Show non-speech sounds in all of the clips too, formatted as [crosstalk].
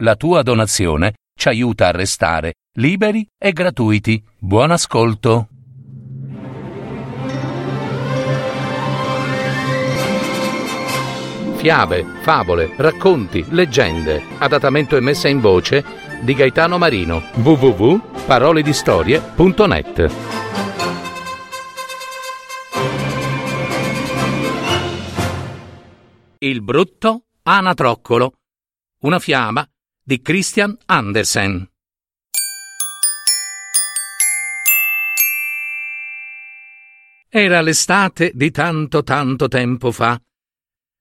La tua donazione ci aiuta a restare liberi e gratuiti. Buon ascolto. Fiabe, favole, racconti, leggende. Adattamento e messa in voce di Gaetano Marino. www.paroledistorie.net Il brutto anatroccolo. Una fiaba di Christian Andersen. Era l'estate di tanto tanto tempo fa.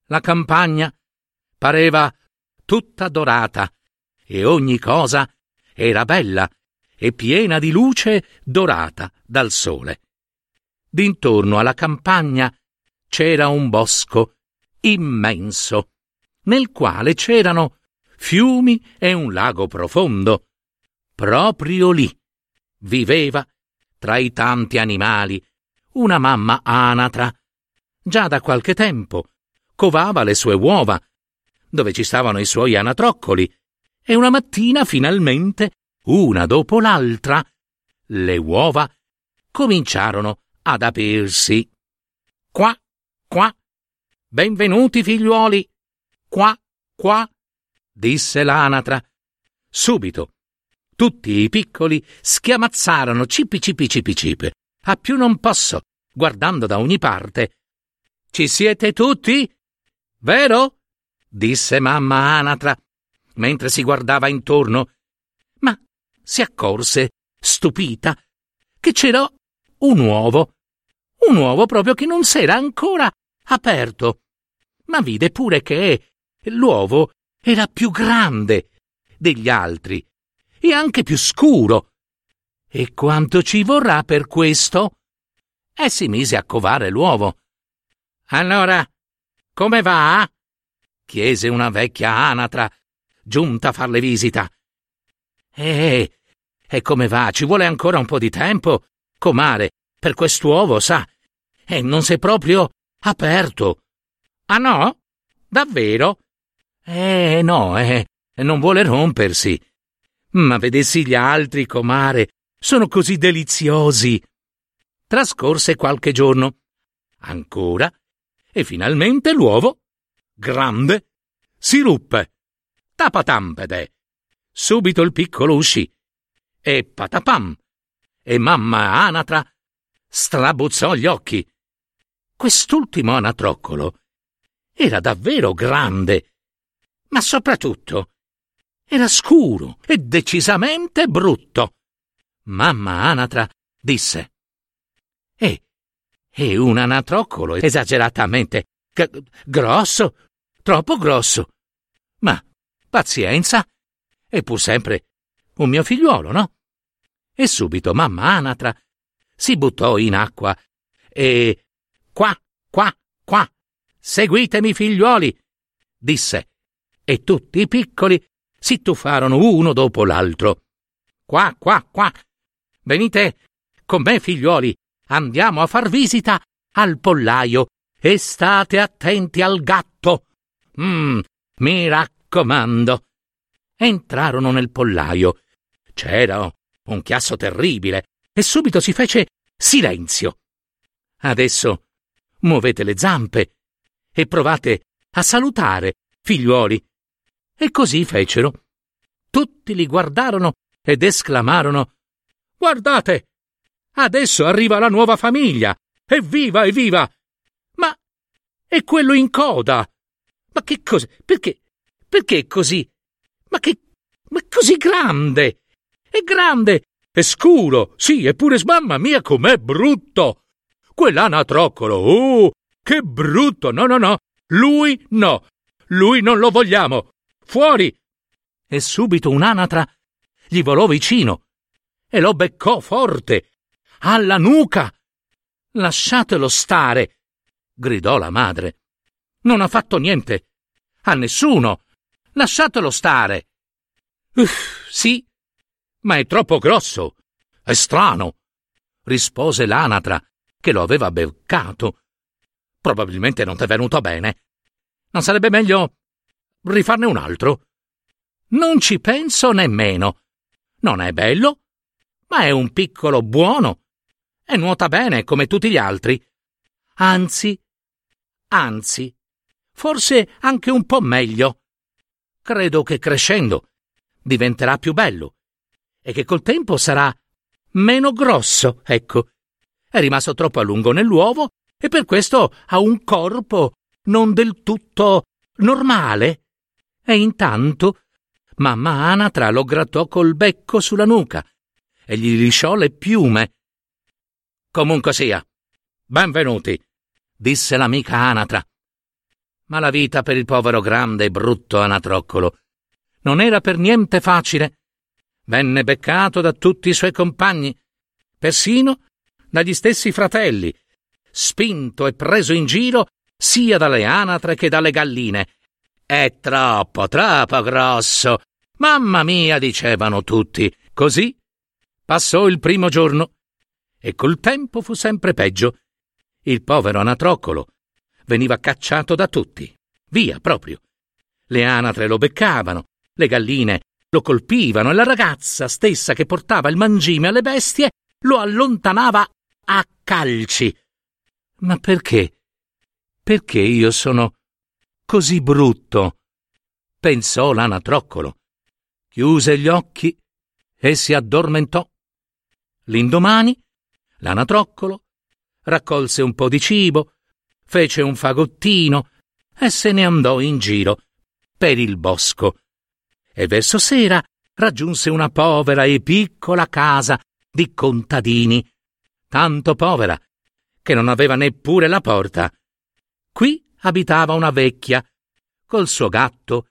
La campagna pareva tutta dorata e ogni cosa era bella e piena di luce dorata dal sole. D'intorno alla campagna c'era un bosco immenso, nel quale c'erano fiumi e un lago profondo. Proprio lì viveva, tra i tanti animali, una mamma anatra. Già da qualche tempo covava le sue uova, dove ci stavano i suoi anatroccoli, e una mattina finalmente, una dopo l'altra, le uova cominciarono ad aprirsi. Qua, qua. Benvenuti figliuoli. Qua, qua disse l'anatra. Subito tutti i piccoli schiamazzarono cipi cipi cipi cipe, a più non posso, guardando da ogni parte. Ci siete tutti? Vero? disse mamma anatra, mentre si guardava intorno. Ma si accorse, stupita, che c'era un uovo. Un uovo proprio che non s'era ancora aperto. Ma vide pure che l'uovo era più grande degli altri e anche più scuro. E quanto ci vorrà per questo? E si mise a covare l'uovo. Allora, come va? chiese una vecchia anatra, giunta a farle visita. Eh, e come va? Ci vuole ancora un po' di tempo, comare, per quest'uovo, sa? E non si è proprio aperto. Ah no? Davvero? Eh, no, eh, non vuole rompersi. Ma vedessi gli altri, comare, sono così deliziosi. Trascorse qualche giorno. Ancora. E finalmente l'uovo, grande, si ruppe. Tapatampede. Subito il piccolo uscì. E patapam. E mamma anatra strabuzzò gli occhi. Quest'ultimo anatroccolo era davvero grande ma soprattutto era scuro e decisamente brutto. Mamma Anatra disse: E, è un anatroccolo esageratamente g- grosso, troppo grosso. Ma pazienza, è pur sempre un mio figliuolo, no? E subito mamma Anatra si buttò in acqua e qua, qua, qua, seguitemi figliuoli, disse e tutti i piccoli si tuffarono uno dopo l'altro. Qua, qua, qua. Venite con me, figliuoli, andiamo a far visita al pollaio e state attenti al gatto. Mmm, mi raccomando. Entrarono nel pollaio. C'era un chiasso terribile e subito si fece silenzio. Adesso muovete le zampe e provate a salutare, figliuoli, e così fecero. Tutti li guardarono ed esclamarono Guardate! Adesso arriva la nuova famiglia! Evviva, evviva! Ma è quello in coda! Ma che cosa? Perché? Perché è così? Ma che. Ma così grande! È grande! È scuro! Sì, eppure, mamma mia, com'è brutto! Quell'anatroccolo! Oh! Che brutto! No, no, no! Lui no! Lui non lo vogliamo! Fuori! E subito un'anatra gli volò vicino e lo beccò forte, alla nuca. Lasciatelo stare, gridò la madre. Non ha fatto niente. A nessuno. Lasciatelo stare. Uff, sì, ma è troppo grosso. È strano, rispose l'anatra che lo aveva beccato. Probabilmente non t'è venuto bene. Non sarebbe meglio rifarne un altro? Non ci penso nemmeno. Non è bello, ma è un piccolo buono e nuota bene come tutti gli altri. Anzi, anzi, forse anche un po' meglio. Credo che crescendo diventerà più bello e che col tempo sarà meno grosso, ecco. È rimasto troppo a lungo nell'uovo e per questo ha un corpo non del tutto normale. E intanto mamma Anatra lo grattò col becco sulla nuca e gli lisciò le piume. Comunque sia, benvenuti, disse l'amica Anatra. Ma la vita per il povero grande e brutto anatroccolo non era per niente facile. Venne beccato da tutti i suoi compagni, persino dagli stessi fratelli, spinto e preso in giro sia dalle anatre che dalle galline. È troppo, troppo grosso. Mamma mia, dicevano tutti. Così passò il primo giorno e col tempo fu sempre peggio. Il povero anatroccolo veniva cacciato da tutti, via proprio. Le anatre lo beccavano, le galline lo colpivano e la ragazza stessa che portava il mangime alle bestie lo allontanava a calci. Ma perché? Perché io sono così brutto? pensò l'anatroccolo. Chiuse gli occhi e si addormentò. L'indomani l'anatroccolo raccolse un po' di cibo, fece un fagottino e se ne andò in giro per il bosco. E verso sera raggiunse una povera e piccola casa di contadini, tanto povera che non aveva neppure la porta. Qui abitava una vecchia, col suo gatto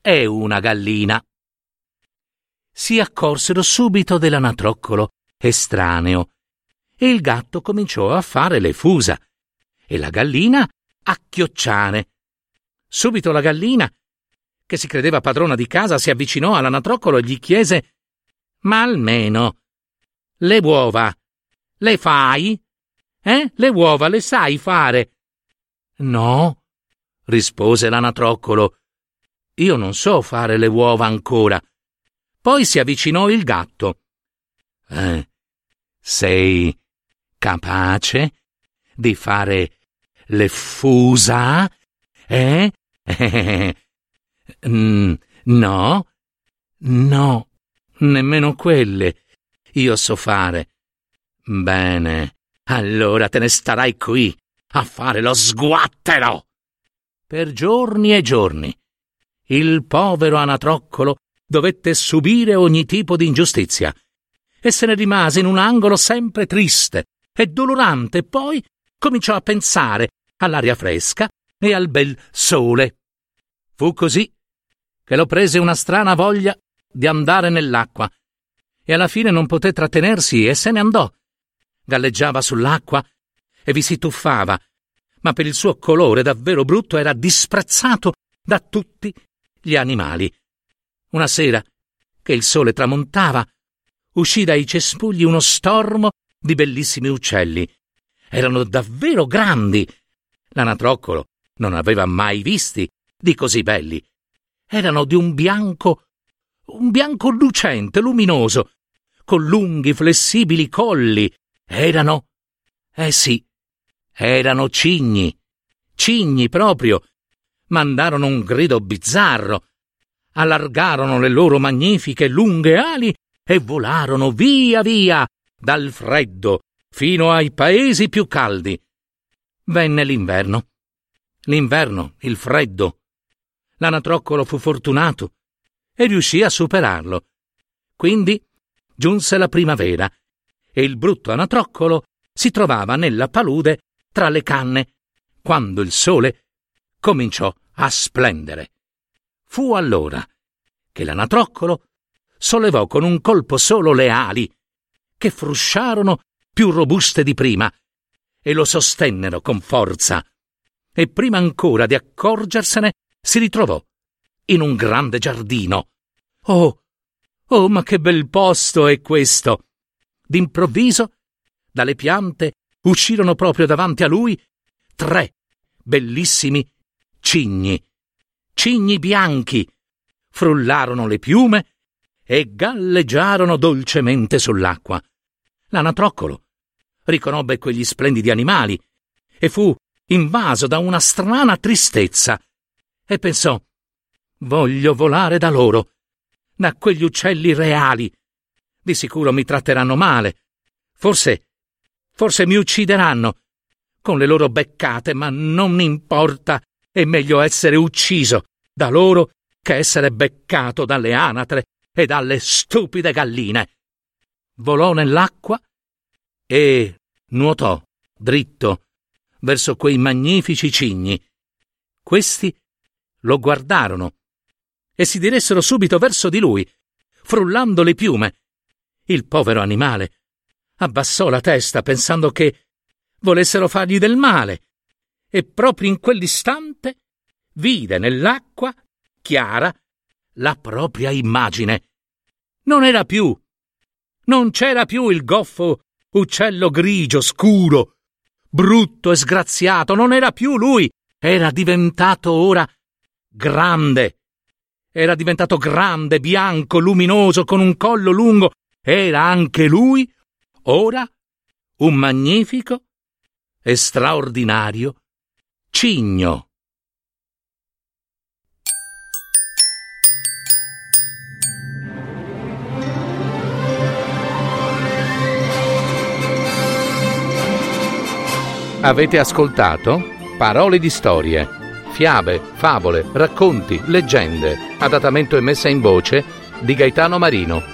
e una gallina. Si accorsero subito dell'anatroccolo estraneo e il gatto cominciò a fare le fusa e la gallina a chiocciare. Subito la gallina, che si credeva padrona di casa, si avvicinò all'anatroccolo e gli chiese Ma almeno le uova le fai? Eh? Le uova le sai fare? No, rispose l'anatroccolo. Io non so fare le uova ancora. Poi si avvicinò il gatto. Eh, sei capace di fare le fusa? Eh? [laughs] mm, no, no, nemmeno quelle io so fare. Bene, allora te ne starai qui a fare lo sguattero. Per giorni e giorni il povero anatroccolo dovette subire ogni tipo di ingiustizia e se ne rimase in un angolo sempre triste e dolorante, poi cominciò a pensare all'aria fresca e al bel sole. Fu così che lo prese una strana voglia di andare nell'acqua e alla fine non poté trattenersi e se ne andò. Galleggiava sull'acqua e vi si tuffava, ma per il suo colore davvero brutto era disprezzato da tutti gli animali. Una sera, che il sole tramontava, uscì dai cespugli uno stormo di bellissimi uccelli. Erano davvero grandi. L'anatroccolo non aveva mai visti di così belli. Erano di un bianco, un bianco lucente, luminoso, con lunghi flessibili colli. Erano, eh sì, erano cigni, cigni proprio. Mandarono un grido bizzarro, allargarono le loro magnifiche lunghe ali e volarono via via dal freddo fino ai paesi più caldi. Venne l'inverno. L'inverno, il freddo. L'anatroccolo fu fortunato e riuscì a superarlo. Quindi giunse la primavera e il brutto anatroccolo si trovava nella palude tra le canne, quando il sole cominciò a splendere. Fu allora che l'anatroccolo sollevò con un colpo solo le ali, che frusciarono più robuste di prima, e lo sostennero con forza. E prima ancora di accorgersene si ritrovò in un grande giardino. Oh, oh, ma che bel posto è questo! D'improvviso, dalle piante uscirono proprio davanti a lui tre bellissimi cigni, cigni bianchi, frullarono le piume e galleggiarono dolcemente sull'acqua. L'anatroccolo riconobbe quegli splendidi animali e fu invaso da una strana tristezza e pensò voglio volare da loro, da quegli uccelli reali. Di sicuro mi tratteranno male. Forse, forse mi uccideranno con le loro beccate, ma non importa, è meglio essere ucciso da loro che essere beccato dalle anatre e dalle stupide galline. Volò nell'acqua e nuotò dritto verso quei magnifici cigni. Questi lo guardarono e si diressero subito verso di lui, frullando le piume. Il povero animale abbassò la testa pensando che volessero fargli del male, e proprio in quell'istante vide nell'acqua chiara la propria immagine. Non era più. Non c'era più il goffo uccello grigio, scuro, brutto e sgraziato. Non era più lui. Era diventato ora grande. Era diventato grande, bianco, luminoso, con un collo lungo. Era anche lui, ora, un magnifico e straordinario cigno. Avete ascoltato Parole di storie, fiabe, favole, racconti, leggende, adattamento e messa in voce di Gaetano Marino.